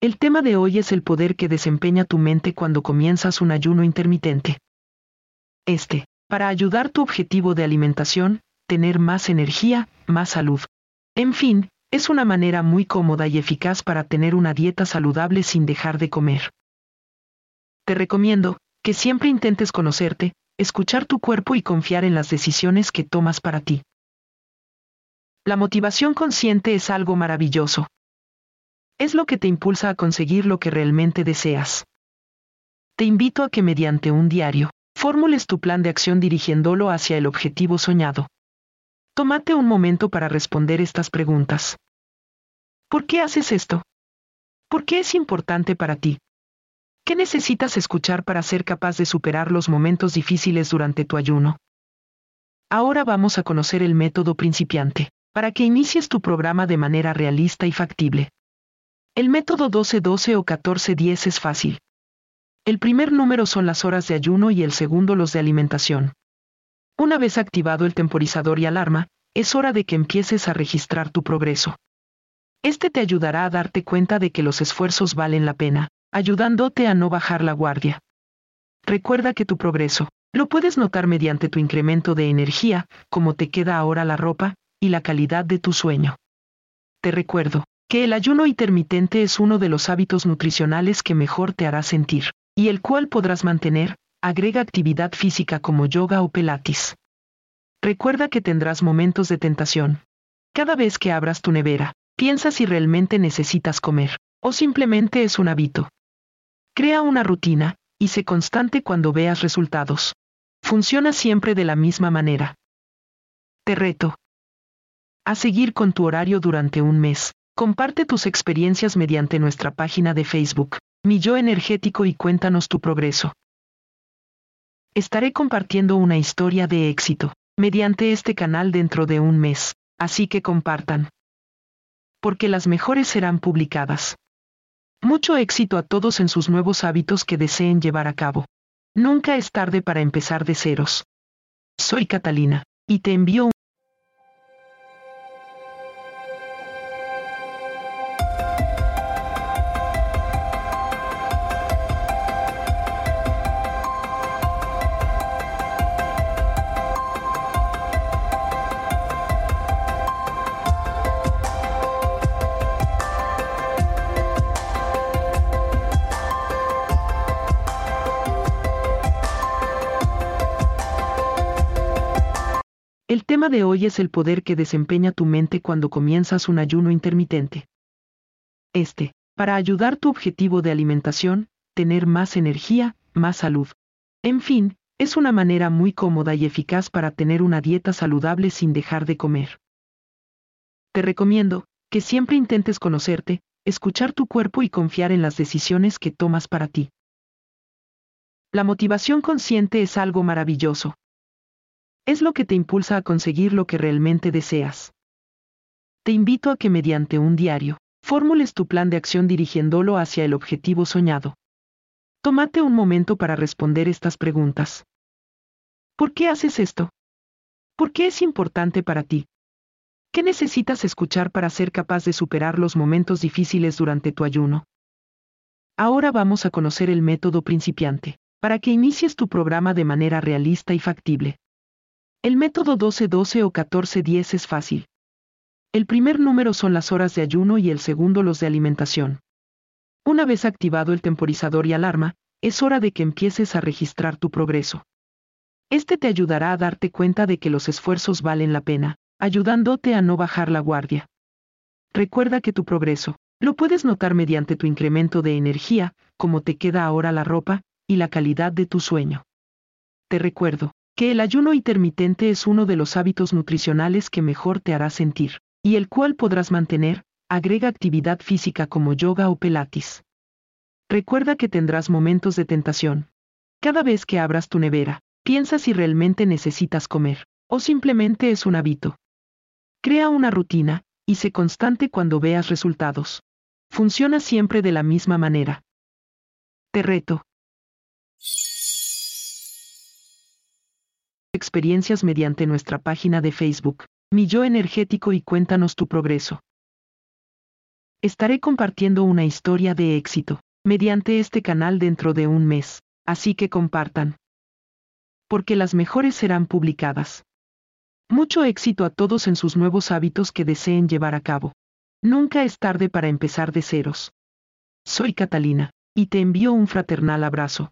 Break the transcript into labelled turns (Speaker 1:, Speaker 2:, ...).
Speaker 1: El tema de hoy es el poder que desempeña tu mente cuando comienzas un ayuno intermitente. Este, para ayudar tu objetivo de alimentación, tener más energía, más salud. En fin, es una manera muy cómoda y eficaz para tener una dieta saludable sin dejar de comer. Te recomiendo que siempre intentes conocerte, escuchar tu cuerpo y confiar en las decisiones que tomas para ti. La motivación consciente es algo maravilloso. Es lo que te impulsa a conseguir lo que realmente deseas. Te invito a que mediante un diario, fórmules tu plan de acción dirigiéndolo hacia el objetivo soñado. Tómate un momento para responder estas preguntas. ¿Por qué haces esto? ¿Por qué es importante para ti? ¿Qué necesitas escuchar para ser capaz de superar los momentos difíciles durante tu ayuno? Ahora vamos a conocer el método principiante, para que inicies tu programa de manera realista y factible. El método 12-12 o 14-10 es fácil. El primer número son las horas de ayuno y el segundo los de alimentación. Una vez activado el temporizador y alarma, es hora de que empieces a registrar tu progreso. Este te ayudará a darte cuenta de que los esfuerzos valen la pena, ayudándote a no bajar la guardia. Recuerda que tu progreso, lo puedes notar mediante tu incremento de energía, cómo te queda ahora la ropa, y la calidad de tu sueño. Te recuerdo, que el ayuno intermitente es uno de los hábitos nutricionales que mejor te hará sentir, y el cual podrás mantener, agrega actividad física como yoga o pilates. Recuerda que tendrás momentos de tentación. Cada vez que abras tu nevera, piensa si realmente necesitas comer, o simplemente es un hábito. Crea una rutina, y sé constante cuando veas resultados. Funciona siempre de la misma manera. Te reto. A seguir con tu horario durante un mes. Comparte tus experiencias mediante nuestra página de Facebook, Mi Yo Energético y cuéntanos tu progreso. Estaré compartiendo una historia de éxito mediante este canal dentro de un mes, así que compartan. Porque las mejores serán publicadas. Mucho éxito a todos en sus nuevos hábitos que deseen llevar a cabo. Nunca es tarde para empezar de ceros. Soy Catalina, y te envío un tema de hoy es el poder que desempeña tu mente cuando comienzas un ayuno intermitente. Este, para ayudar tu objetivo de alimentación, tener más energía, más salud. En fin, es una manera muy cómoda y eficaz para tener una dieta saludable sin dejar de comer. Te recomiendo que siempre intentes conocerte, escuchar tu cuerpo y confiar en las decisiones que tomas para ti. La motivación consciente es algo maravilloso, es lo que te impulsa a conseguir lo que realmente deseas. Te invito a que mediante un diario, fórmules tu plan de acción dirigiéndolo hacia el objetivo soñado. Tómate un momento para responder estas preguntas. ¿Por qué haces esto? ¿Por qué es importante para ti? ¿Qué necesitas escuchar para ser capaz de superar los momentos difíciles durante tu ayuno? Ahora vamos a conocer el método principiante, para que inicies tu programa de manera realista y factible. El método 12-12 o 14-10 es fácil. El primer número son las horas de ayuno y el segundo los de alimentación. Una vez activado el temporizador y alarma, es hora de que empieces a registrar tu progreso. Este te ayudará a darte cuenta de que los esfuerzos valen la pena, ayudándote a no bajar la guardia. Recuerda que tu progreso, lo puedes notar mediante tu incremento de energía, cómo te queda ahora la ropa, y la calidad de tu sueño. Te recuerdo, que el ayuno intermitente es uno de los hábitos nutricionales que mejor te hará sentir, y el cual podrás mantener, agrega actividad física como yoga o pilates. Recuerda que tendrás momentos de tentación. Cada vez que abras tu nevera, piensa si realmente necesitas comer, o simplemente es un hábito. Crea una rutina, y sé constante cuando veas resultados. Funciona siempre de la misma manera. Te reto, experiencias mediante nuestra página de Facebook, Mi Yo Energético y cuéntanos tu progreso. Estaré compartiendo una historia de éxito mediante este canal dentro de un mes, así que compartan. Porque las mejores serán publicadas. Mucho éxito a todos en sus nuevos hábitos que deseen llevar a cabo. Nunca es tarde para empezar de ceros. Soy Catalina, y te envío un fraternal abrazo.